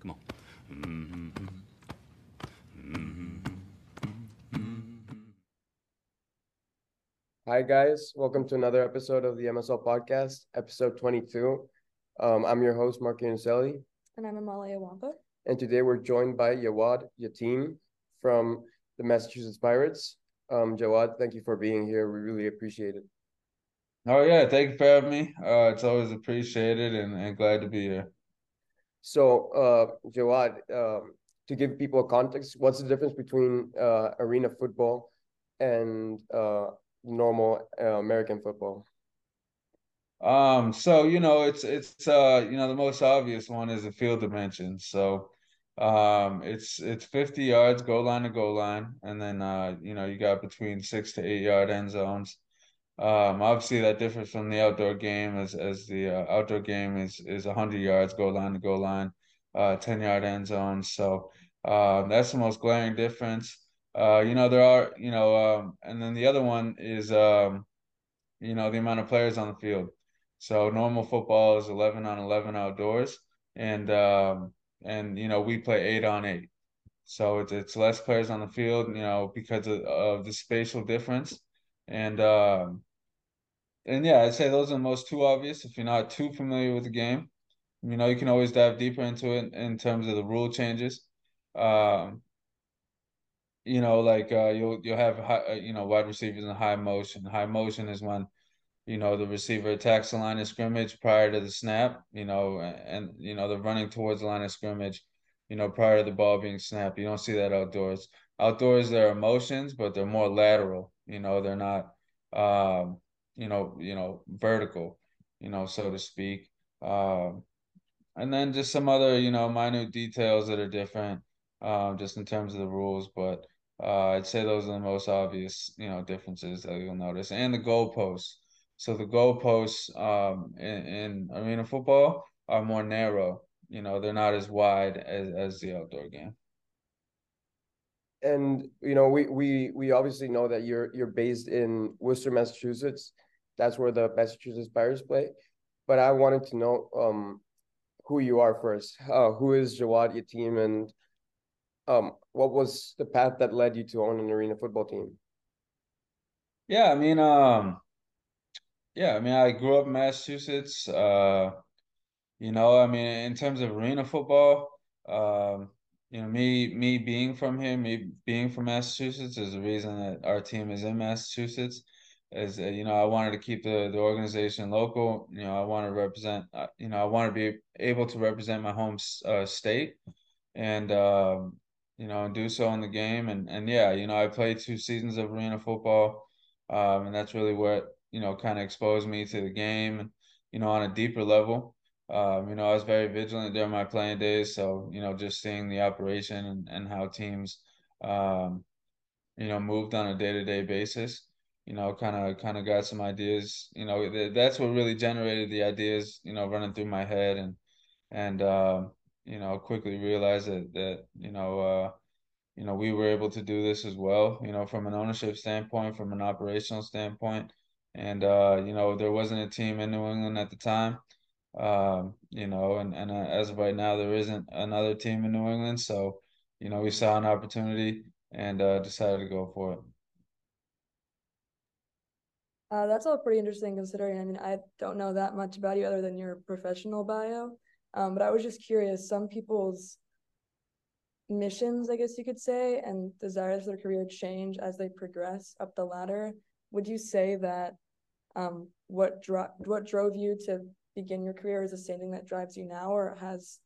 Come on. Hi, guys. Welcome to another episode of the MSL Podcast, episode 22. Um, I'm your host, Mark Unicelli, And I'm Amalia Wampa. and today we're joined by Jawad Yatim from the Massachusetts Pirates. Um, Jawad, thank you for being here. We really appreciate it. Oh yeah, thank you for having me. Uh, it's always appreciated and, and glad to be here. So, uh, Jawad, um, to give people a context, what's the difference between uh, arena football and uh, normal uh, American football? Um, so you know, it's it's uh, you know, the most obvious one is the field dimensions. So, um, it's it's 50 yards goal line to goal line, and then uh, you know, you got between six to eight yard end zones. Um, obviously that differs from the outdoor game as as the uh, outdoor game is is 100 yards goal line to goal line, uh, 10 yard end zone. So, uh, that's the most glaring difference. Uh, you know, there are, you know, um, and then the other one is, um, you know, the amount of players on the field. So normal football is 11 on 11 outdoors, and um, and you know we play eight on eight. So it's it's less players on the field, you know, because of, of the spatial difference, and um, and yeah, I'd say those are the most two obvious. If you're not too familiar with the game, you know, you can always dive deeper into it in terms of the rule changes. Um, you know, like uh, you'll you'll have high, uh, you know wide receivers in high motion. High motion is when you know the receiver attacks the line of scrimmage prior to the snap. You know, and you know they're running towards the line of scrimmage. You know, prior to the ball being snapped. You don't see that outdoors. Outdoors, there are motions, but they're more lateral. You know, they're not, um, you know, you know, vertical. You know, so to speak. Um, and then just some other, you know, minute details that are different, um, just in terms of the rules. But uh, I'd say those are the most obvious, you know, differences that you'll notice. And the goalposts. So the goalposts um, in, in arena football are more narrow. You know, they're not as wide as, as the outdoor game. And you know, we we we obviously know that you're you're based in Worcester, Massachusetts. That's where the Massachusetts Pirates play. But I wanted to know um who you are first. Uh, who is Jawad Yatim, and um what was the path that led you to own an arena football team? Yeah, I mean, um, yeah, I mean, I grew up in Massachusetts. Uh, you know, I mean, in terms of arena football, um, you know, me me being from here, me being from Massachusetts is the reason that our team is in Massachusetts. Is uh, you know, I wanted to keep the the organization local. You know, I want to represent. Uh, you know, I want to be able to represent my home uh, state, and um, you know, do so in the game. And and yeah, you know, I played two seasons of arena football, um, and that's really what you know kind of exposed me to the game. You know, on a deeper level. Um, you know, I was very vigilant during my playing days. So, you know, just seeing the operation and, and how teams, um, you know, moved on a day-to-day basis, you know, kind of kind of got some ideas. You know, th- that's what really generated the ideas, you know, running through my head and and uh, you know, quickly realized that that, you know, uh, you know, we were able to do this as well, you know, from an ownership standpoint, from an operational standpoint. And uh, you know, there wasn't a team in New England at the time um, you know, and and uh, as of right now, there isn't another team in New England, so you know we saw an opportunity and uh, decided to go for it. Uh, that's all pretty interesting considering, I mean, I don't know that much about you other than your professional bio. Um, but I was just curious, some people's missions, I guess you could say, and desires for their career change as they progress up the ladder. Would you say that um, what dro- what drove you to begin your career is the same thing that drives you now, or has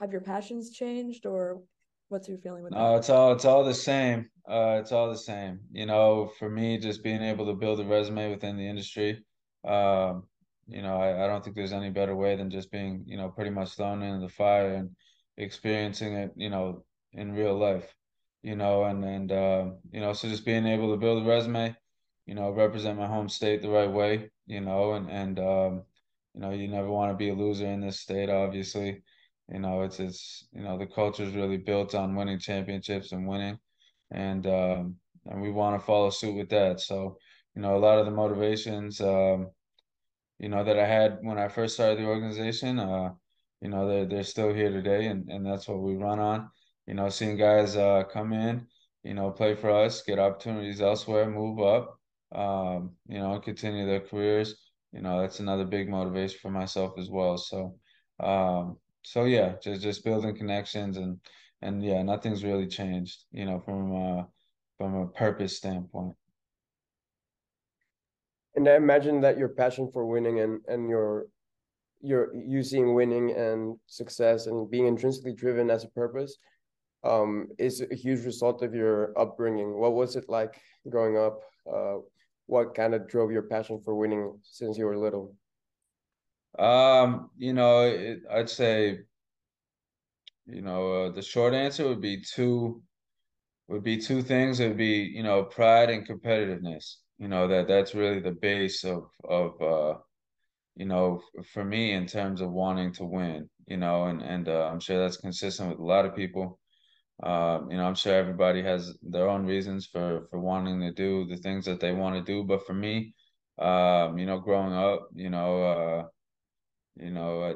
have your passions changed, or what's your feeling with that? it's all it's all the same. Uh, it's all the same. You know, for me, just being able to build a resume within the industry. Um, you know, I, I don't think there's any better way than just being, you know, pretty much thrown into the fire and experiencing it, you know, in real life. You know, and and uh, you know, so just being able to build a resume, you know, represent my home state the right way, you know, and and um, you know, you never want to be a loser in this state, obviously. You know, it's it's you know, the culture is really built on winning championships and winning and um, and we want to follow suit with that. So, you know, a lot of the motivations, um, you know, that I had when I first started the organization, uh, you know, they're they're still here today, and and that's what we run on. You know, seeing guys uh, come in, you know, play for us, get opportunities elsewhere, move up, um, you know, continue their careers. You know, that's another big motivation for myself as well. So, um, so yeah, just just building connections and and yeah, nothing's really changed. You know, from uh, from a purpose standpoint. And I imagine that your passion for winning and and your your you seeing winning and success and being intrinsically driven as a purpose um, is a huge result of your upbringing. What was it like growing up? Uh, what kind of drove your passion for winning since you were little? Um, you know, it, I'd say, you know, uh, the short answer would be two, would be two things. It would be, you know, pride and competitiveness. You know that that's really the base of of uh, you know, for me in terms of wanting to win. You know, and and uh, I'm sure that's consistent with a lot of people. Um, you know, I'm sure everybody has their own reasons for for wanting to do the things that they want to do. But for me, um, you know, growing up, you know, uh, you know, uh,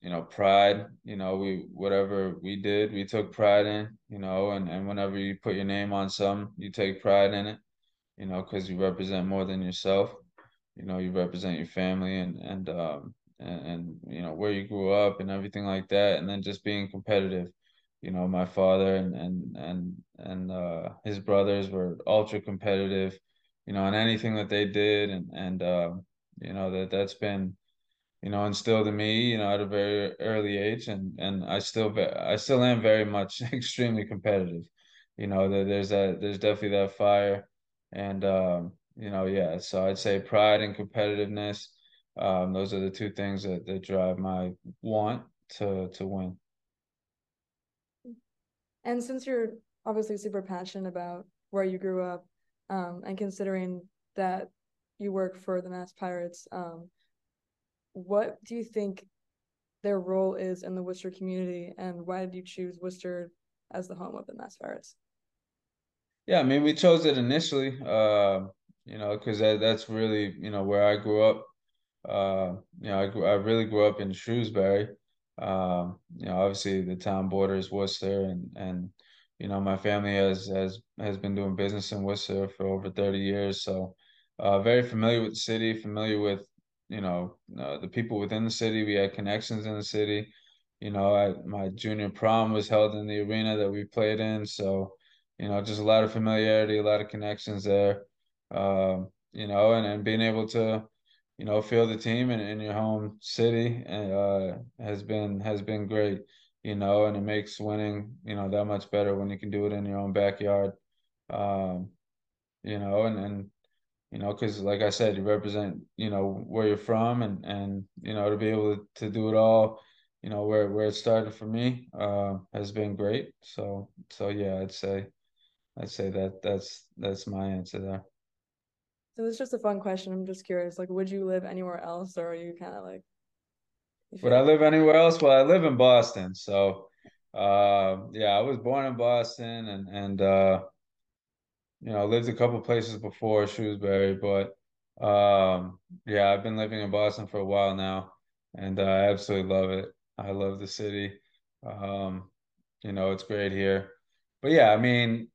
you know, pride. You know, we whatever we did, we took pride in. You know, and and whenever you put your name on some, you take pride in it. You know, because you represent more than yourself. You know, you represent your family and and um and, and you know where you grew up and everything like that, and then just being competitive you know my father and and and and uh, his brothers were ultra competitive you know in anything that they did and and uh, you know that that's been you know instilled in me you know at a very early age and and I still I still am very much extremely competitive. You know there's that there's definitely that fire and um, you know yeah so I'd say pride and competitiveness um, those are the two things that, that drive my want to to win. And since you're obviously super passionate about where you grew up, um, and considering that you work for the Mass Pirates, um, what do you think their role is in the Worcester community, and why did you choose Worcester as the home of the Mass? Yeah, I mean, we chose it initially, uh, you know, because that, that's really, you know, where I grew up. Uh, you know, I, grew, I really grew up in Shrewsbury, um, you know, obviously the town borders Worcester, and and you know my family has has has been doing business in Worcester for over thirty years, so uh, very familiar with the city, familiar with you know uh, the people within the city. We had connections in the city. You know, I, my junior prom was held in the arena that we played in, so you know, just a lot of familiarity, a lot of connections there. Um, you know, and and being able to you know, feel the team in, in your home city uh, has been has been great, you know, and it makes winning, you know, that much better when you can do it in your own backyard, um, you know, and and you know, because like I said, you represent, you know, where you're from, and and you know, to be able to, to do it all, you know, where where it started for me, uh, has been great. So so yeah, I'd say, I'd say that that's that's my answer there. So it's just a fun question. I'm just curious, like, would you live anywhere else, or are you kind of like? Would I live anywhere else? Well, I live in Boston, so uh, yeah, I was born in Boston, and and uh, you know, I lived a couple places before Shrewsbury, but um, yeah, I've been living in Boston for a while now, and uh, I absolutely love it. I love the city. Um, you know, it's great here. But yeah, I mean,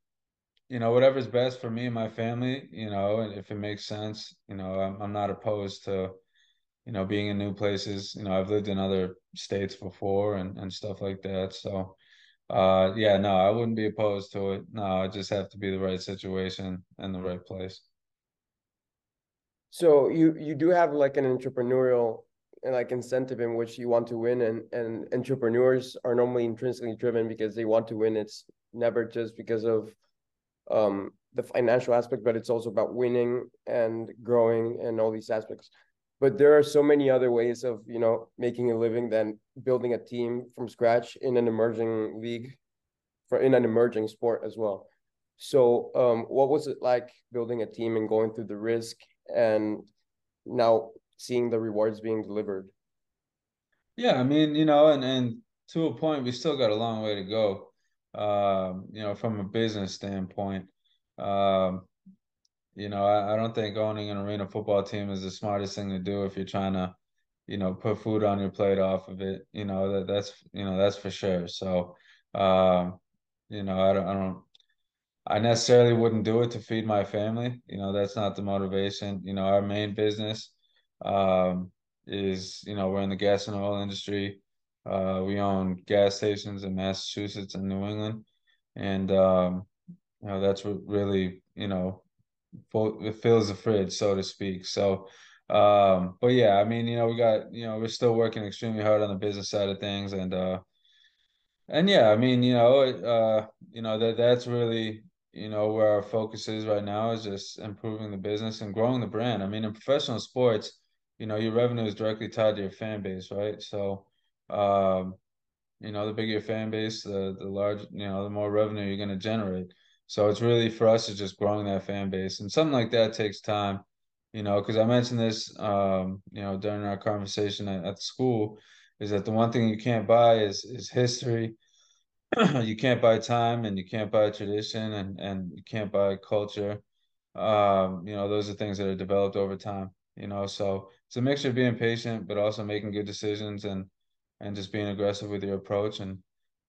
you know, whatever's best for me and my family, you know, and if it makes sense, you know, I'm, I'm not opposed to, you know, being in new places. You know, I've lived in other states before and, and stuff like that. So, uh, yeah, no, I wouldn't be opposed to it. No, I just have to be the right situation and the right place. So you you do have like an entrepreneurial like incentive in which you want to win and and entrepreneurs are normally intrinsically driven because they want to win. It's never just because of um, the financial aspect, but it's also about winning and growing and all these aspects. But there are so many other ways of you know making a living than building a team from scratch in an emerging league, for in an emerging sport as well. So, um, what was it like building a team and going through the risk and now seeing the rewards being delivered? Yeah, I mean, you know, and and to a point, we still got a long way to go um, you know, from a business standpoint. Um, you know, I, I don't think owning an arena football team is the smartest thing to do if you're trying to, you know, put food on your plate off of it. You know, that that's you know, that's for sure. So um, you know, I don't I don't I necessarily wouldn't do it to feed my family. You know, that's not the motivation. You know, our main business um, is, you know, we're in the gas and oil industry. Uh, we own gas stations in Massachusetts and New England, and um, you know that's what really, you know, it fills the fridge, so to speak. So, um, but yeah, I mean, you know, we got, you know, we're still working extremely hard on the business side of things, and uh, and yeah, I mean, you know, uh, you know that that's really you know where our focus is right now is just improving the business and growing the brand. I mean, in professional sports, you know, your revenue is directly tied to your fan base, right? So, um, you know, the bigger your fan base, the the large, you know, the more revenue you're going to generate. So it's really for us is just growing that fan base, and something like that takes time, you know, because I mentioned this, um, you know, during our conversation at, at school, is that the one thing you can't buy is is history. You can't buy time and you can't buy tradition and and you can't buy culture. Um you know those are things that are developed over time you know so it's a mixture of being patient but also making good decisions and and just being aggressive with your approach. And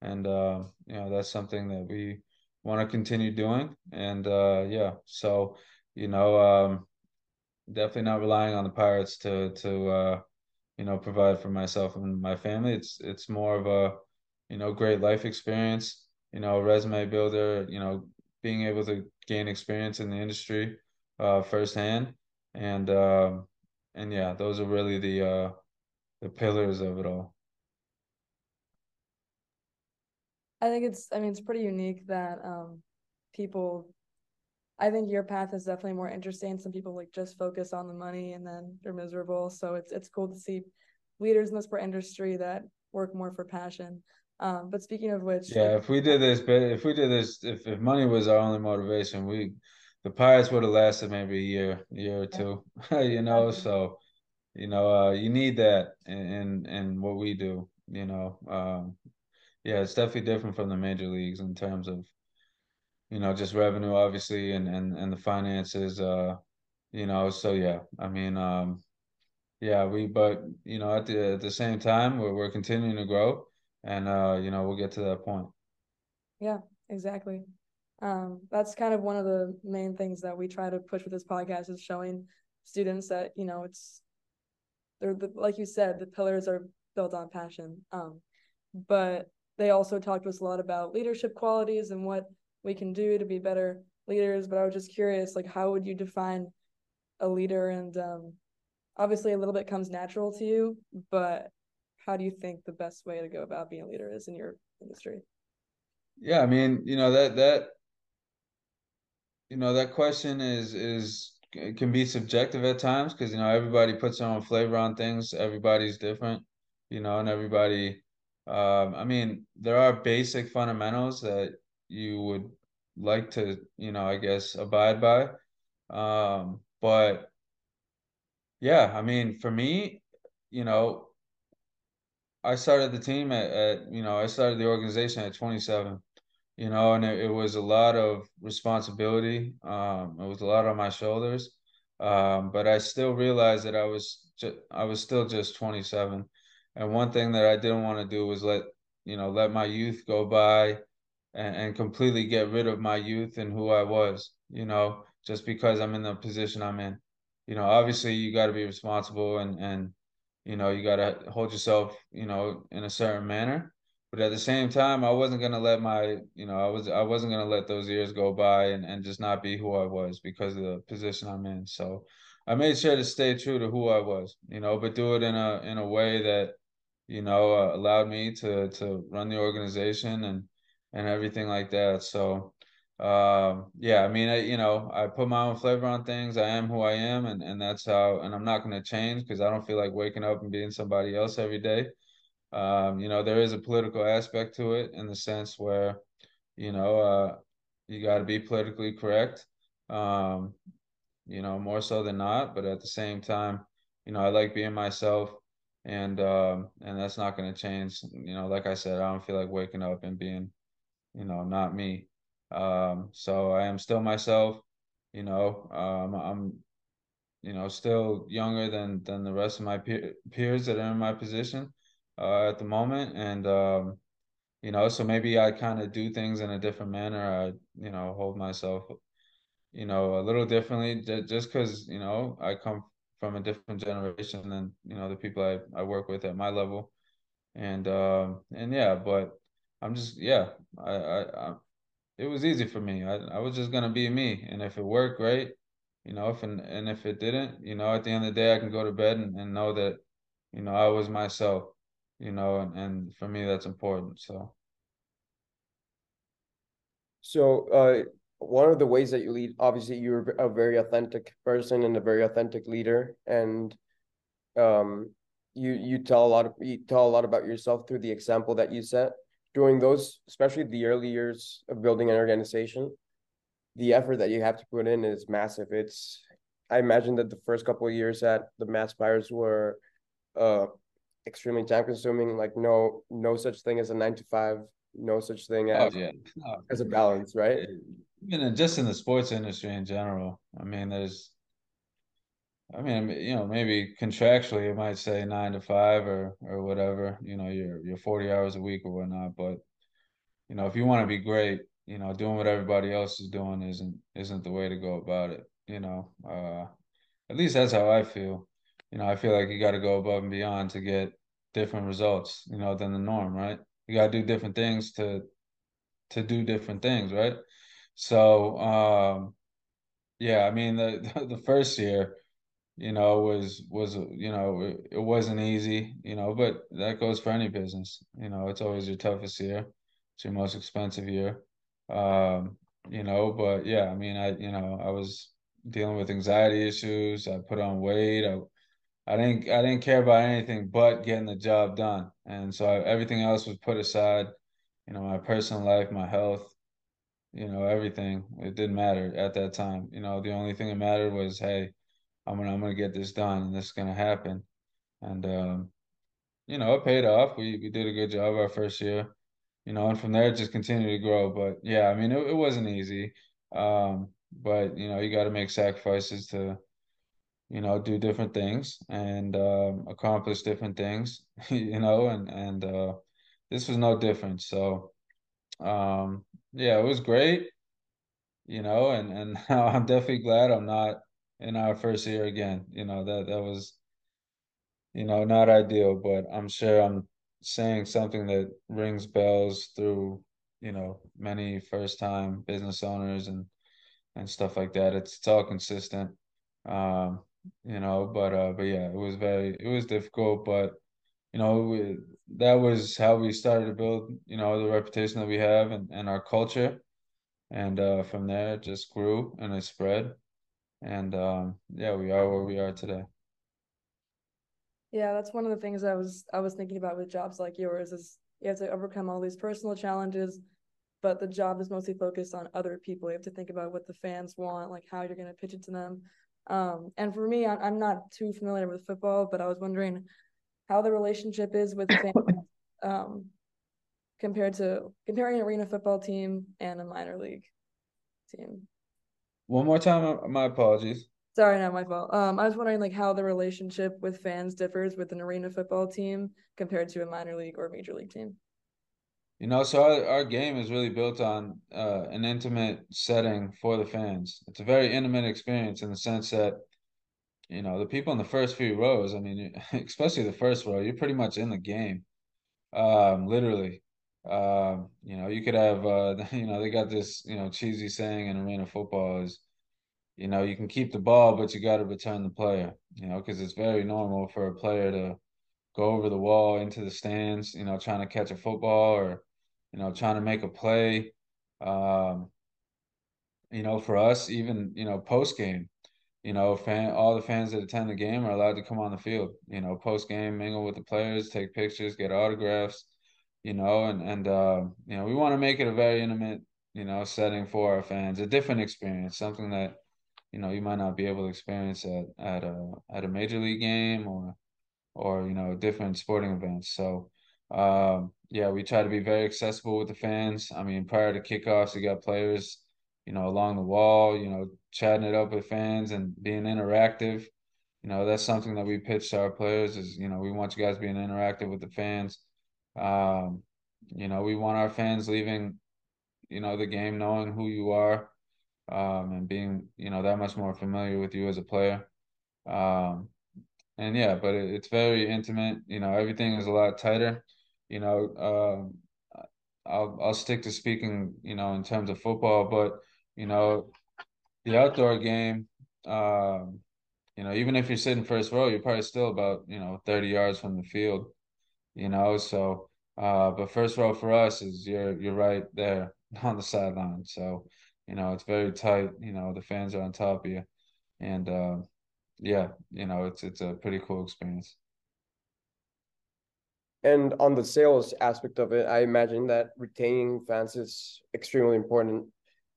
and uh you know that's something that we want to continue doing and uh yeah so you know um definitely not relying on the pirates to to uh you know provide for myself and my family it's it's more of a you know, great life experience, you know, resume builder, you know, being able to gain experience in the industry uh, firsthand. And um, and yeah, those are really the uh, the pillars of it all. I think it's I mean it's pretty unique that um people I think your path is definitely more interesting. Some people like just focus on the money and then they're miserable. So it's it's cool to see leaders in the sport industry that work more for passion. Um, but speaking of which, yeah, like, if we did this, but if we did this, if, if money was our only motivation, we the Pirates would have lasted maybe a year, a year or two, you know. So, you know, uh, you need that in, in in what we do, you know. Um, yeah, it's definitely different from the major leagues in terms of, you know, just revenue, obviously, and and and the finances. Uh, you know, so yeah, I mean, um, yeah, we, but you know, at the at the same time, we're we're continuing to grow and uh, you know we'll get to that point. Yeah, exactly. Um, that's kind of one of the main things that we try to push with this podcast is showing students that you know it's they're the, like you said the pillars are built on passion. Um, but they also talked to us a lot about leadership qualities and what we can do to be better leaders. But I was just curious, like how would you define a leader? And um, obviously, a little bit comes natural to you, but how do you think the best way to go about being a leader is in your industry? Yeah, I mean, you know that that you know that question is is it can be subjective at times because you know everybody puts their own flavor on things. Everybody's different, you know, and everybody. Um, I mean, there are basic fundamentals that you would like to, you know, I guess abide by. Um, but yeah, I mean, for me, you know, I started the team at, at you know I started the organization at 27, you know, and it, it was a lot of responsibility. Um, it was a lot on my shoulders, um, but I still realized that I was ju- I was still just 27, and one thing that I didn't want to do was let you know let my youth go by, and, and completely get rid of my youth and who I was, you know, just because I'm in the position I'm in. You know, obviously you got to be responsible and and you know you got to hold yourself you know in a certain manner but at the same time i wasn't going to let my you know i was i wasn't going to let those years go by and, and just not be who i was because of the position i'm in so i made sure to stay true to who i was you know but do it in a in a way that you know uh, allowed me to to run the organization and and everything like that so um, yeah, I mean, I, you know, I put my own flavor on things. I am who I am, and and that's how. And I'm not going to change because I don't feel like waking up and being somebody else every day. Um, you know, there is a political aspect to it in the sense where, you know, uh, you got to be politically correct. Um, you know, more so than not. But at the same time, you know, I like being myself, and um, and that's not going to change. You know, like I said, I don't feel like waking up and being, you know, not me. Um, so I am still myself. You know, um, I'm you know, still younger than than the rest of my peer, peers that are in my position uh, at the moment, and um, you know, so maybe I kind of do things in a different manner. I, you know, hold myself, you know, a little differently just because, you know, I come from a different generation than, you know, the people I, I work with at my level. And, um, and yeah, but I'm just, yeah, I, I, I it was easy for me. I, I was just to be me. And if it worked, great. You know, if, and, and if it didn't, you know, at the end of the day, I can go to bed and, and know that, you know, I was myself you know, and, and for me that's important. So so uh one of the ways that you lead, obviously you're a very authentic person and a very authentic leader. And um you you tell a lot of you tell a lot about yourself through the example that you set during those, especially the early years of building an organization. The effort that you have to put in is massive. It's I imagine that the first couple of years at the Mass Pirates were uh extremely time consuming. Like no no such thing as a nine to five. No such thing oh, as oh, yeah. as a balance, right? Even just in the sports industry in general. I mean, there's. I mean, you know, maybe contractually it might say nine to five or or whatever. You know, you're forty hours a week or whatnot. But you know, if you want to be great, you know, doing what everybody else is doing isn't isn't the way to go about it. You know, uh, at least that's how I feel you know, I feel like you got to go above and beyond to get different results, you know, than the norm, right? You got to do different things to to do different things, right? So, um, yeah, I mean, the the first year, you know, was was you know, it, it wasn't easy, you know, but that goes for any business. You know, it's always your toughest year. It's your most expensive year. Um, you know, but yeah, I mean, I you know, I was dealing with anxiety issues. I put on weight. I I didn't I didn't care about anything but getting the job done, and so I, everything else was put aside. You know, my personal life, my health, you know, everything. It didn't matter at that time. You know, the only thing that mattered was, hey, I'm gonna I'm gonna get this done, and this is gonna happen. And um, you know, it paid off. We we did a good job our first year. You know, and from there just continued to grow. But yeah, I mean, it, it wasn't easy. Um, but you know, you got to make sacrifices to you know, do different things and um, accomplish different things, you know, and and uh, this was no different. So, um, yeah, it was great, you know, and and I'm definitely glad I'm not in our first year again. You know, that that was, you know, not ideal, but I'm sure I'm saying something that rings bells through, you know, many first time business owners and and stuff like that. It's it's all consistent. Um, you know, but uh, but yeah, it was very, it was difficult, but you know, that was how we started to build, you know, the reputation that we have and, and our culture. And uh, from there, it just grew and it spread. And um, yeah, we are where we are today. Yeah, that's one of the things I was I was thinking about with jobs like yours is you have to overcome all these personal challenges, but the job is mostly focused on other people. You have to think about what the fans want, like how you're going to pitch it to them. Um, and for me, I'm not too familiar with football, but I was wondering how the relationship is with fans um, compared to comparing an arena football team and a minor league team. One more time, uh, my apologies. Sorry, not my fault. Um, I was wondering like how the relationship with fans differs with an arena football team compared to a minor league or major league team. You know, so our, our game is really built on uh, an intimate setting for the fans. It's a very intimate experience in the sense that, you know, the people in the first few rows, I mean, especially the first row, you're pretty much in the game, um, literally. Um, you know, you could have, uh, you know, they got this, you know, cheesy saying in arena football is, you know, you can keep the ball, but you got to return the player, you know, because it's very normal for a player to go over the wall into the stands, you know, trying to catch a football or, you know, trying to make a play. Um, you know, for us, even you know, post game, you know, fan all the fans that attend the game are allowed to come on the field. You know, post game, mingle with the players, take pictures, get autographs. You know, and and uh, you know, we want to make it a very intimate, you know, setting for our fans, a different experience, something that you know you might not be able to experience at at a at a major league game or or you know different sporting events. So um, yeah, we try to be very accessible with the fans. I mean, prior to kickoffs, you got players, you know, along the wall, you know, chatting it up with fans and being interactive. You know, that's something that we pitch to our players is, you know, we want you guys being interactive with the fans. Um, you know, we want our fans leaving, you know, the game knowing who you are, um, and being, you know, that much more familiar with you as a player. Um, and yeah, but it, it's very intimate. You know, everything is a lot tighter. You know, um, I'll I'll stick to speaking, you know, in terms of football, but you know, the outdoor game, um, you know, even if you're sitting first row, you're probably still about, you know, 30 yards from the field, you know, so uh, but first row for us is you're you're right there on the sideline. So, you know, it's very tight, you know, the fans are on top of you. And uh, yeah, you know, it's it's a pretty cool experience. And on the sales aspect of it, I imagine that retaining fans is extremely important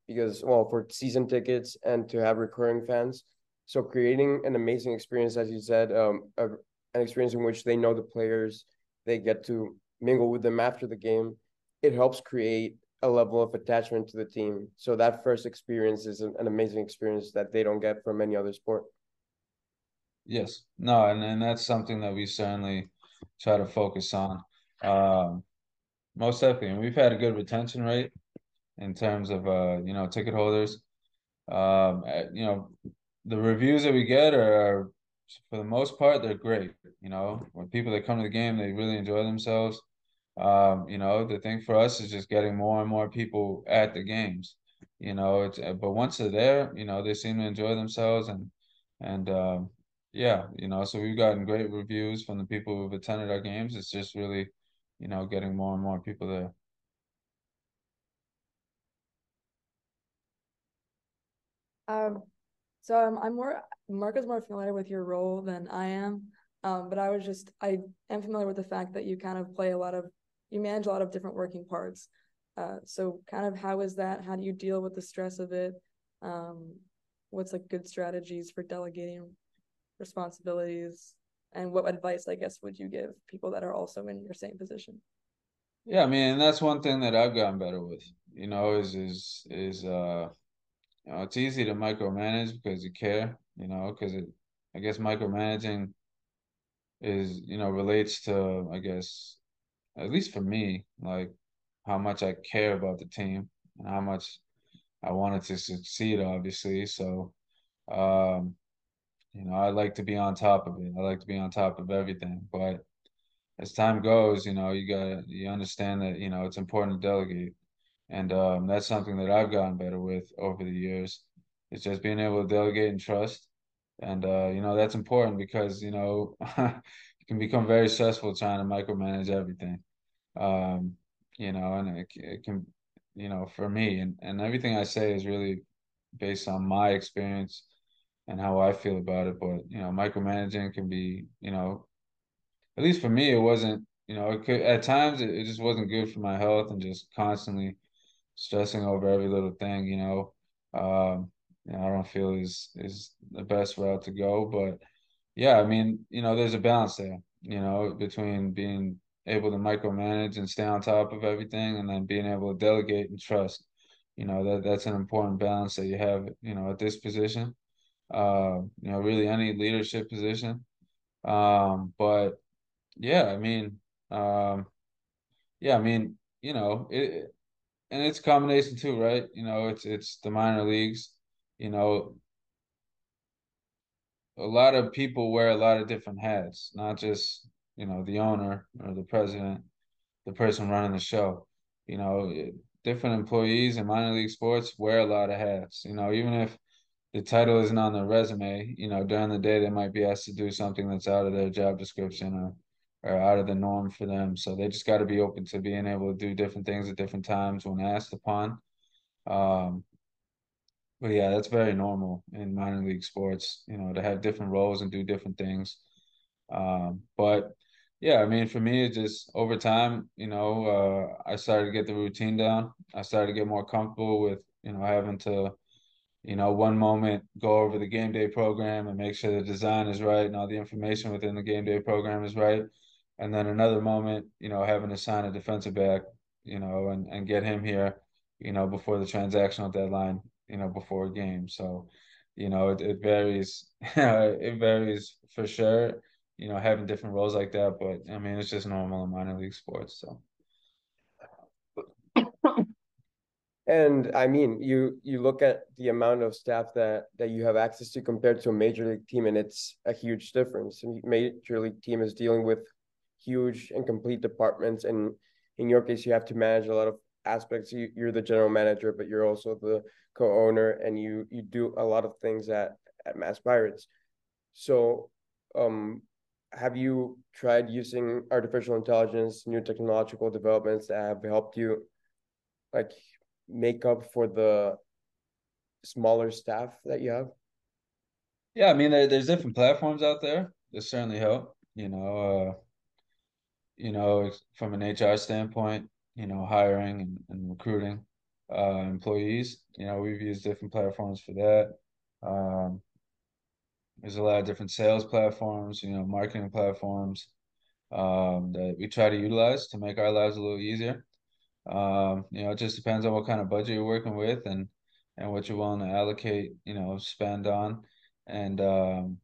because, well, for season tickets and to have recurring fans. So creating an amazing experience, as you said, um, a, an experience in which they know the players, they get to mingle with them after the game. It helps create a level of attachment to the team. So that first experience is an, an amazing experience that they don't get from any other sport. Yes, no, and, and that's something that we certainly try to focus on. Um, most definitely, and we've had a good retention rate in terms of uh, you know ticket holders. Um, eh, you know, the reviews that we get are, for the most part, they're great. You know, when people that come to the game, they really enjoy themselves. Um, you know, the thing for us is just getting more and more people at the games. You know, it's eh, but once they're there, you know, they seem to enjoy themselves and and um, yeah, you know, so we've gotten great reviews from the people who've attended our games. It's just really, you know, getting more and more people there. Um, so I'm, I'm more, Mark is more familiar with your role than I am. Um, but I was just, I am familiar with the fact that you kind of play a lot of, you manage a lot of different working parts. Uh, so kind of how is that? How do you deal with the stress of it? Um, what's like good strategies for delegating responsibilities? And what advice, I guess, would you give people that are also in your same position? Yeah, I mean, that's one thing that I've gotten better with, you know, is is is uh you know, it's easy to micromanage because you care, you know, because it I guess micromanaging is, you know, relates to, I guess, at least for me, like how much I care about the team and how much I wanted to succeed, obviously. So um you know, I like to be on top of it. I like to be on top of everything. But as time goes, you know, you gotta you understand that, you know, it's important to delegate. And um, that's something that I've gotten better with over the years. It's just being able to delegate and trust. And uh, you know, that's important because, you know, it can become very stressful trying to micromanage everything. Um, you know, and it, it can, you know, for me and, and everything I say is really based on my experience and how I feel about it. But you know, micromanaging can be, you know, at least for me, it wasn't. You know, it could at times it, it just wasn't good for my health and just constantly stressing over every little thing. You know, um, you know, I don't feel is is the best route to go. But yeah, I mean, you know, there's a balance there. You know, between being able to micromanage and stay on top of everything, and then being able to delegate and trust. You know, that that's an important balance that you have. You know, at this position uh, you know, really any leadership position. Um, but yeah, I mean, um, yeah, I mean, you know, it, and it's a combination too, right? You know, it's it's the minor leagues. You know, a lot of people wear a lot of different hats, not just you know the owner or the president, the person running the show. You know, eh, different employees in minor league sports wear a lot of hats. You know, even if the title isn't on their resume, you know, during the day they might be asked to do something that's out of their job description or or out of the norm for them. So they just got to be open to being able to do different things at different times when asked upon. Um, but yeah, that's very normal in minor league sports, you know, to have different roles and do different things. Um, but yeah, I mean, for me, it just over time, you know, uh, I started to get the routine down. I started to get more comfortable with, you know, having to you know, one moment go over the game day program and make sure the design is right and all the information within the game day program is right. And then another moment, you know, having to sign a defensive back, you know, and, and get him here you know, before the transactional deadline, you know, before a game. So, you know, it, it varies. it varies for sure. You know, having different roles like that, but I mean, it's just normal in minor league sports. So. And I mean, you you look at the amount of staff that that you have access to compared to a major league team, and it's a huge difference. Major league team is dealing with huge and complete departments, and in your case, you have to manage a lot of aspects. You, you're the general manager, but you're also the co-owner, and you you do a lot of things at at Mass Pirates. So, um, have you tried using artificial intelligence, new technological developments that have helped you, like make up for the smaller staff that you have? Yeah, I mean, there, there's different platforms out there that certainly help. You know, uh, you know, from an HR standpoint, you know, hiring and, and recruiting uh, employees. You know, we've used different platforms for that. Um, there's a lot of different sales platforms, you know, marketing platforms um, that we try to utilize to make our lives a little easier. Um, you know, it just depends on what kind of budget you're working with and and what you're willing to allocate, you know, spend on. And um,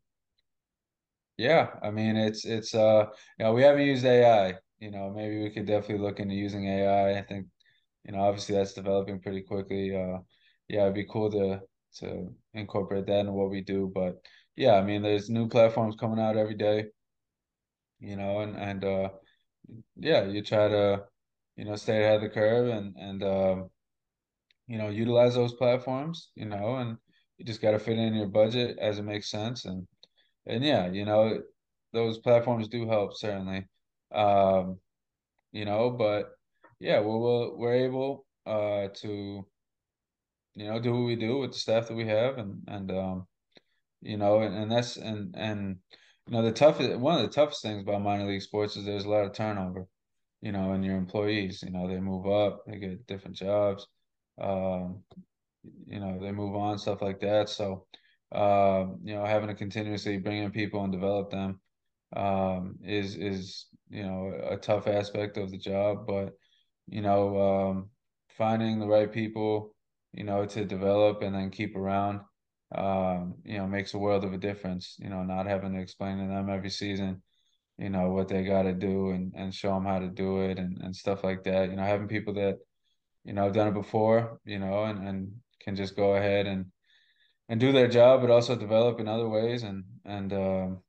yeah, I mean, it's it's uh, you know, we haven't used AI. You know, maybe we could definitely look into using AI. I think, you know, obviously that's developing pretty quickly. Uh, yeah, it'd be cool to to incorporate that in what we do. But yeah, I mean, there's new platforms coming out every day. You know, and and uh, yeah, you try to you know, stay ahead of the curve and and um, you know, utilize those platforms, you know, and you just got to fit in your budget as it makes sense and and yeah, you know, those platforms do help certainly. Um, you know, but yeah, we're we're, we're able uh to you know do what we do with the staff that we have and and um you know and, and that's and and you know the toughest one of the toughest things about minor league sports is there's a lot of turnover you know, and your employees, you know, they move up, they get different jobs, um, you know, they move on, stuff like that. So, um, you know, having to continuously bring in people and develop them um, is is you know a tough aspect of the job, but you know, um, finding the right people, you know, to develop and then keep around, um, you know, makes a world of a difference. You know, not having to explain to them every season you know what they got to do and and show them how to do it and and stuff like that you know having people that you know have done it before you know and and can just go ahead and and do their job but also develop in other ways and and um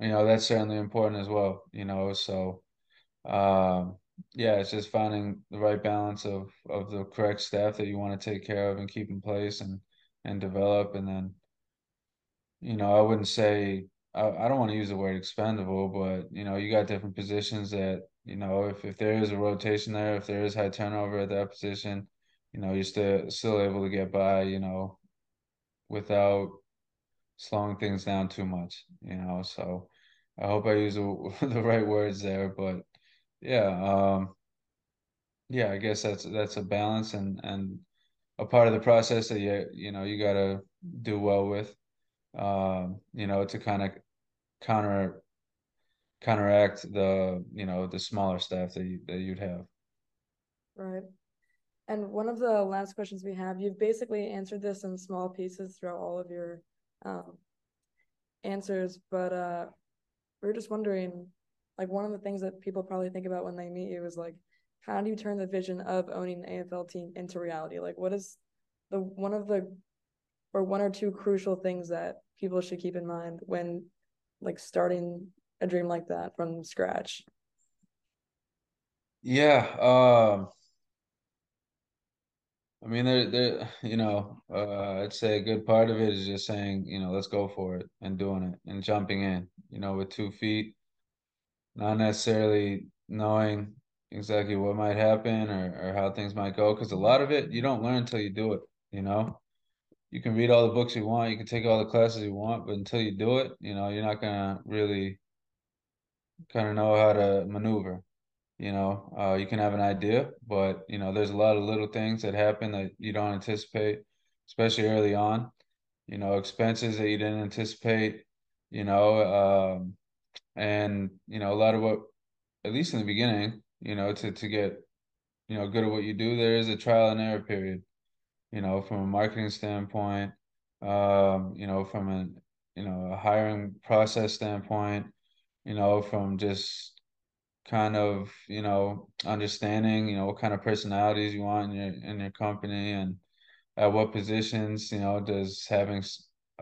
you know that's certainly important as well you know so um yeah it's just finding the right balance of of the correct staff that you want to take care of and keep in place and and develop and then you know i wouldn't say I, I don't want to use the word expendable, but you know, you got different positions that, you know, if, if there is a rotation there, if there is high turnover at that position, you know, you're still still able to get by, you know, without slowing things down too much, you know. So I hope I use the, right words there, but yeah, um yeah, I guess that's that's a balance and and a part of the process that you you know you got to do well with um, you know, to kind of counter counteract the you know the smaller staff that you, that you'd have. Right. And one of the last questions we have, you've basically answered this in small pieces throughout all of your um, answers, but uh, we are just wondering, like one of the things that people probably think about when they meet you is like, how do you turn the vision of owning an AFL team into reality? Like, what is the one of the or one or two crucial things that people should keep in mind when like starting a dream like that from scratch? Yeah, um I mean, there, there, you know, uh, I'd say a good part of it is just saying, you know, let's go for it and doing it and jumping in, you know, with two feet, not necessarily knowing exactly what might happen or, or how things might go. Because a lot of it you don't learn until you do it, you know you can read all the books you want, you can take all the classes you want, but until you do it, you know, you're not gonna really kind of know how to maneuver. You know, uh, you can have an idea, but you know, there's a lot of little things that happen that you don't anticipate, especially early on. You know, expenses that you didn't anticipate. You know, um, and you know, a lot of what, at least in the beginning, you know, to to get you know good at what you do, there is a trial and error period. You know, from a marketing standpoint, um, you know, from a you know a hiring process standpoint, you know, from just kind of you know understanding you know what kind of personalities you want in your in your company and at what positions you know does having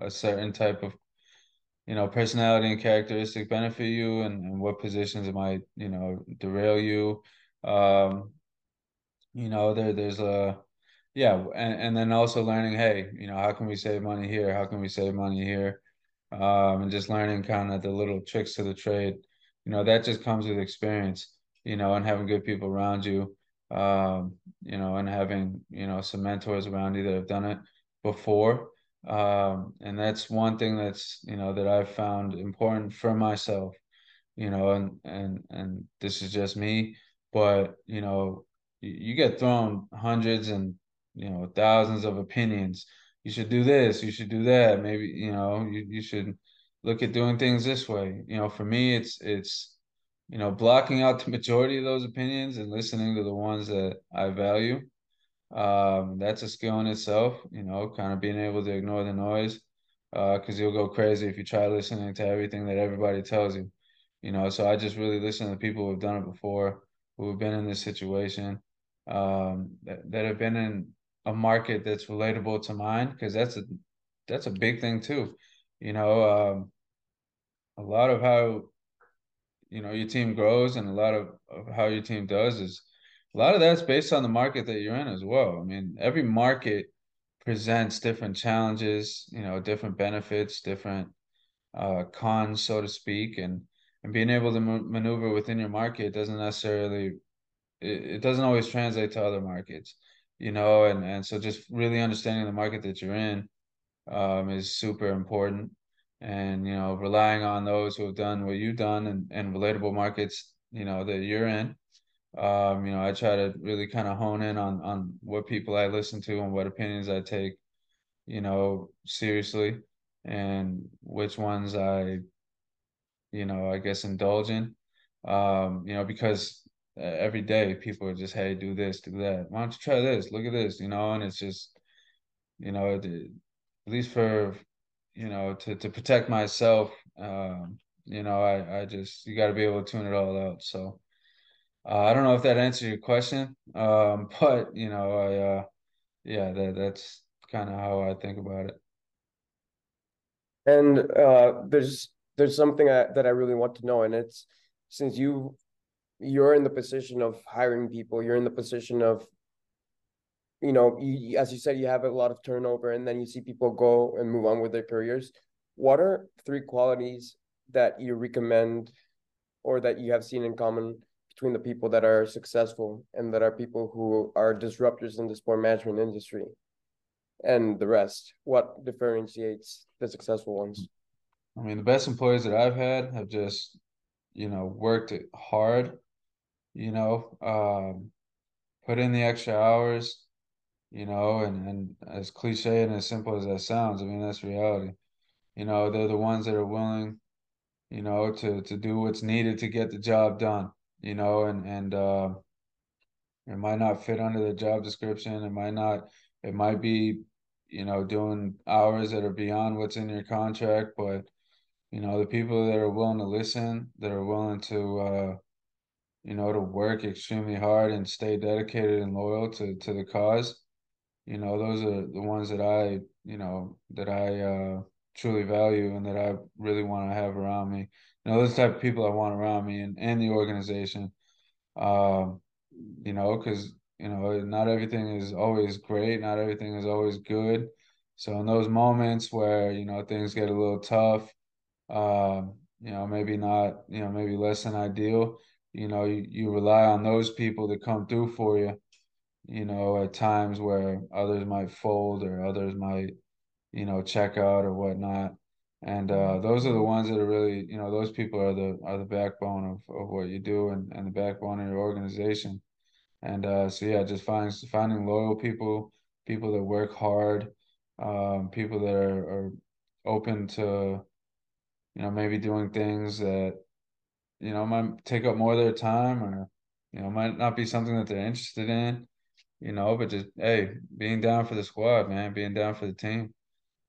a certain type of you know personality and characteristic benefit you and, and what positions it might you know derail you. Um you know there there's a yeah and, and then also learning hey you know how can we save money here? How can we save money here? Um and just learning kind of the little tricks of the trade you know that just comes with experience you know and having good people around you um you know and having you know some mentors around you that have done it before. Um, and that's one thing that's you know that I've found important for myself you know and and and this is just me but you know you, get thrown hundreds and you know thousands of opinions. You should do this you should do that. Maybe you know you, you should look at doing things this way you know for me it's it's you know blocking out the majority of those opinions and listening to the ones that I value um, that's a skill in itself, you know, kind of being able to ignore the noise, Uh, because uh, you'll go crazy if you try listening to everything that everybody tells you, you know. So I just really listen to people who've done it before, who have been in this situation, um, that, that have been in a market that's relatable to mine, because that's a that's a big thing too, you know. Um, a lot of how you know your team grows and a lot of, of how your team does is a lot of that's based on the market that you're in as well. I mean, every market presents different challenges, you know, different benefits, different uh, cons, so to speak, and and being able to maneuver within your market doesn't necessarily it, it doesn't always translate to other markets, you know, and and so just really understanding the market that you're in um, is super important, and you know, relying on those who have done what you've done and and relatable markets, you know, that you're in um, you know, I try to really kind of hone in on on what people I listen to and what opinions I take, you know, seriously, and which ones I, you know, I guess indulge in. Um, you know, because every day people are just, hey, do this, do that. Why don't you try this? Look at this, you know, and it's just, you know, at least for, you know, to to protect myself, um, you know, I I just you got to be able to tune it all out. So. Uh, I don't know if that answered your question, um, but you know, I uh, yeah, that that's kind of how I think about it. And uh, there's there's something I, that I really want to know, and it's since you you're in the position of hiring people, you're in the position of you know, you, as you said, you have a lot of turnover, and then you see people go and move on with their careers. What are three qualities that you recommend, or that you have seen in common between the people that are successful and that are people who are disruptors in the sport management industry and the rest? What differentiates the successful ones? I mean, the best employees that I've had have just, you know, worked hard, you know, um, put in the extra hours, you know, and, and as cliche and as simple as that sounds, I mean, that's reality. You know, they're the ones that are willing, you know, to to do what's needed to get the job done you know, and and uh, it might not fit under the job description. It might not. It might be, you know, doing hours that are beyond what's in your contract. But you know, the people that are willing to listen, that are willing to, uh, you know, to work extremely hard and stay dedicated and loyal to to the cause. You know, those are the ones that I, you know, that I uh, truly value and that I really want to have around me you know, those type of people I want around me and, and the organization. Um, you know, because you know, not everything is always great, not everything is always good. So in those moments where, you know, things get a little tough, um, you know, maybe not, you know, maybe less than ideal, you know, you, you rely on those people to come through for you, you know, at times where others might fold or others might, you know, check out or whatnot. And uh, those are the ones that are really you know those people are the are the backbone of, of what you do and, and the backbone of your organization. And uh, so yeah just finding finding loyal people people that work hard um, people that are, are open to you know maybe doing things that you know might take up more of their time or you know, might not be something that they're interested in, you know, but just hey, being down for the squad, man, being down for the team.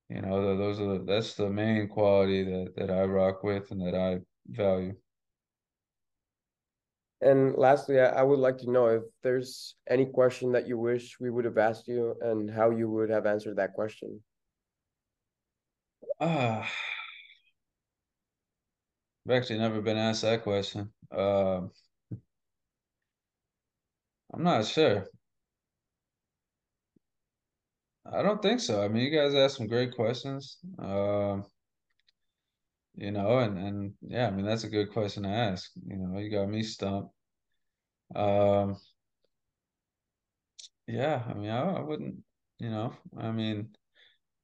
You know, those are the, that's the main quality that that I rock with and that I value. And lastly, I would like to know if there's any question that you wish we would have asked you and how you would have answered that question. Uh, I've actually never been asked that question. Uh, I'm not sure. I don't think so. I mean, you guys asked some great questions. Uh, you know, and and yeah, I mean that's a good question to ask. You know, you got me stumped. Um, yeah, I mean, I, I wouldn't. You know, I mean,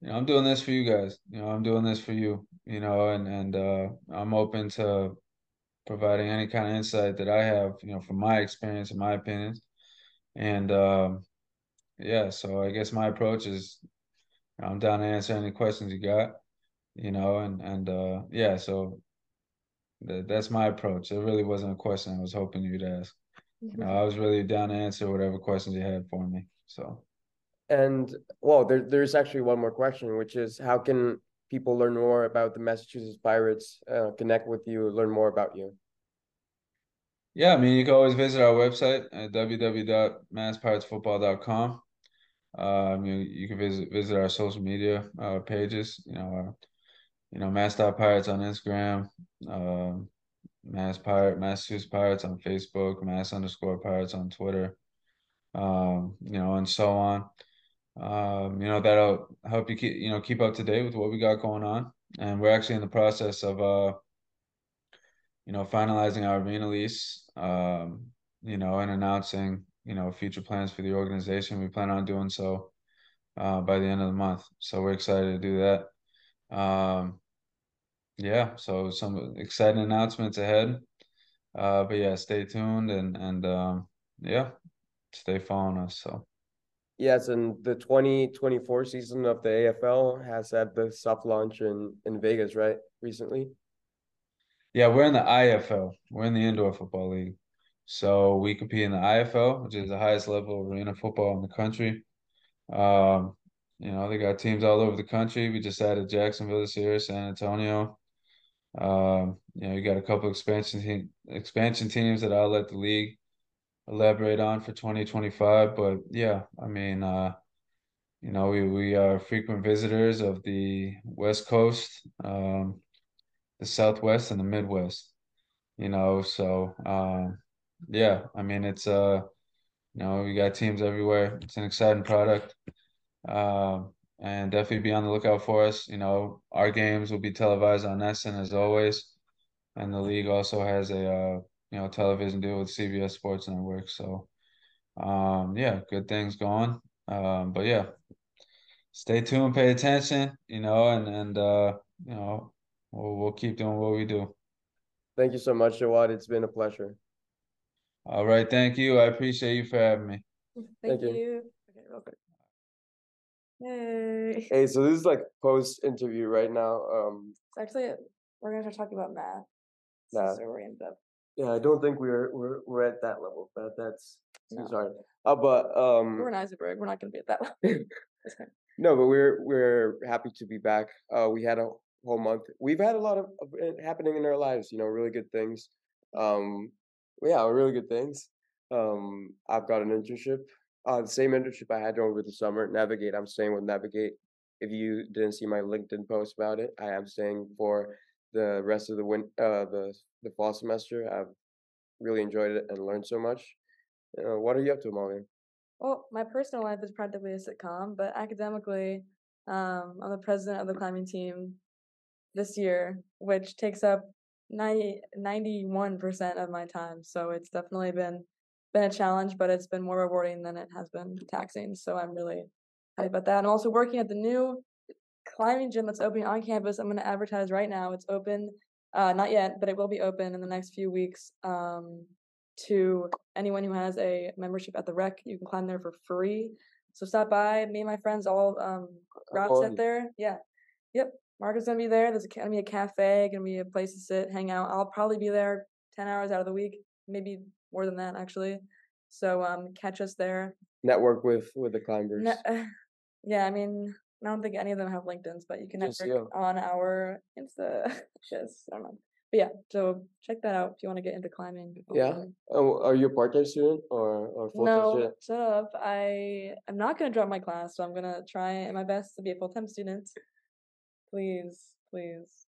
you know, I'm doing this for you guys. You know, I'm doing this for you. You know, and and uh, I'm open to providing any kind of insight that I have. You know, from my experience and my opinions. And um, yeah, so I guess my approach is I'm down to answer any questions you got, you know, and and uh, yeah, so that, that's my approach. It really wasn't a question I was hoping you'd ask. You know, I was really down to answer whatever questions you had for me. So, and well, there, there's actually one more question, which is how can people learn more about the Massachusetts Pirates, uh, connect with you, learn more about you? Yeah, I mean, you can always visit our website at www.masspiratesfootball.com. Um, you, you can visit visit our social media uh, pages. You know, our, you know, Mass Pirates on Instagram, um, Mass Pirate, Massachusetts Pirates on Facebook, Mass underscore Pirates on Twitter, um, you know, and so on. Um, you know, that'll help you keep you know keep up to date with what we got going on. And we're actually in the process of uh, you know, finalizing our arena lease, um, you know, and announcing, you know, future plans for the organization. We plan on doing so uh, by the end of the month. So we're excited to do that. Um, yeah, so some exciting announcements ahead. Uh, but yeah, stay tuned and and um, yeah, stay following us. So. Yes, and the 2024 season of the AFL has had the soft launch in in Vegas, right? Recently. Yeah, we're in the IFL. We're in the Indoor Football League. So we compete in the IFL, which is the highest level of arena football in the country. Um, you know, they got teams all over the country. We just added Jacksonville this year, San Antonio. Um, you know, you got a couple expansion team, expansion teams that I'll let the league elaborate on for 2025. But yeah, I mean, uh, you know, we we are frequent visitors of the West Coast. Um, the Southwest and the Midwest. You know, so um, yeah, I mean it's uh, you know, we got teams everywhere. It's an exciting product. Um, and definitely be on the lookout for us. You know, our games will be televised on NESN as always, and the league also has a uh, you know television deal with CBS Sports Network. So, um, yeah, good things going. Um, but yeah, stay tuned, pay attention. You know, and and uh, you know, We'll, we'll keep doing what we do. Thank you so much, Jawad. It's been a pleasure. All right. Thank you. I appreciate you for having me. Thank, Thank you. you. Okay, real quick. Hey. Hey, so this is like post interview right now. Um, it's actually we're gonna start talking about math. Math. So we're end up. Yeah, I don't think we're we're we're at that level, but that's no. sorry. Uh, but um, we're in Isenberg. We're not gonna be at that level. no, but we're we're happy to be back. Uh, we had a whole month. We've had a lot of, of happening in our lives, you know, really good things. Um, yeah, really good things. Um, I've got an internship, uh, the same internship I had over the summer. Navigate. I'm staying with Navigate. If you didn't see my LinkedIn post about it, I am staying for the rest of the win, uh, the the fall semester. I've really enjoyed it and learned so much. Uh, what are you up to, Molly? Well, my personal life is practically a sitcom, but academically, um, I'm the president of the climbing team this year, which takes up 90, 91% of my time. So it's definitely been been a challenge, but it's been more rewarding than it has been taxing. So I'm really happy about that. I'm also working at the new climbing gym that's opening on campus. I'm going to advertise right now. It's open, uh, not yet, but it will be open in the next few weeks um, to anyone who has a membership at the rec. You can climb there for free. So stop by. Me and my friends all um, route set there. Yeah. Yep. Mark is gonna be there. There's gonna be a cafe, gonna be a place to sit, hang out. I'll probably be there ten hours out of the week, maybe more than that actually. So um, catch us there. Network with with the climbers. Ne- yeah, I mean, I don't think any of them have LinkedIn's, but you can Just network you. on our Insta. Just I don't know. But yeah, so check that out if you want to get into climbing. Yeah? Oh, are you a part time student or or full time No, student? shut up. I am not gonna drop my class, so I'm gonna try my best to be a full time student. Please, please,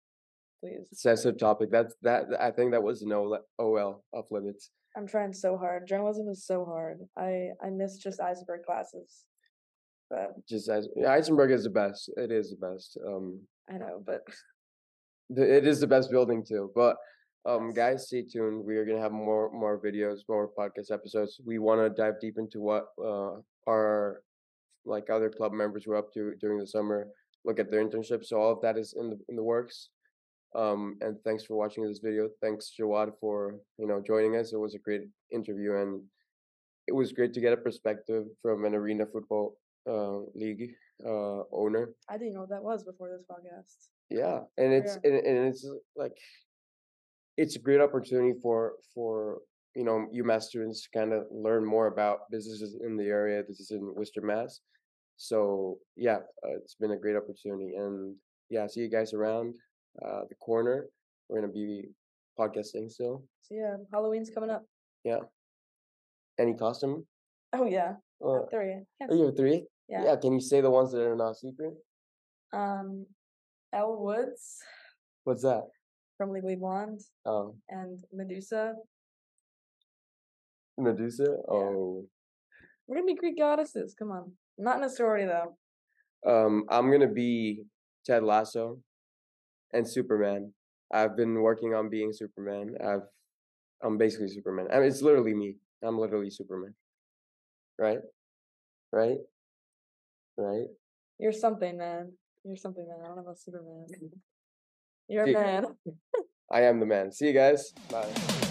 please. Sensitive topic. That's that. I think that was no le- OL off limits. I'm trying so hard. Journalism is so hard. I I miss just Isenberg classes, but Just as Isenberg is the best. It is the best. Um, I know. But it is the best building too. But um, guys, stay tuned. We are gonna have more more videos, more podcast episodes. We want to dive deep into what uh our like other club members were up to during the summer. Look at their internships. So all of that is in the in the works. Um, and thanks for watching this video. Thanks, Jawad, for you know joining us. It was a great interview, and it was great to get a perspective from an arena football uh, league uh, owner. I didn't know what that was before this podcast. Yeah, and it's and, and it's like it's a great opportunity for for you know UMass students to kind of learn more about businesses in the area. This is in Worcester, Mass. So yeah, uh, it's been a great opportunity, and yeah, see you guys around uh, the corner. We're gonna be podcasting still. So yeah, Halloween's coming up. Yeah. Any costume? Oh yeah, Uh, three. Yes. oh, you have three? Yeah. Yeah. Can you say the ones that are not secret? Um, Elle Woods What's that? from Legally Blonde Um, and Medusa. Medusa. Oh. We're gonna be Greek goddesses. Come on, not in a sorority though. Um, I'm gonna be Ted Lasso and Superman. I've been working on being Superman. I've I'm basically Superman. I mean, it's literally me. I'm literally Superman. Right? Right? Right? You're something, man. You're something, man. I don't know about Superman. You're a man. I am the man. See you guys. Bye.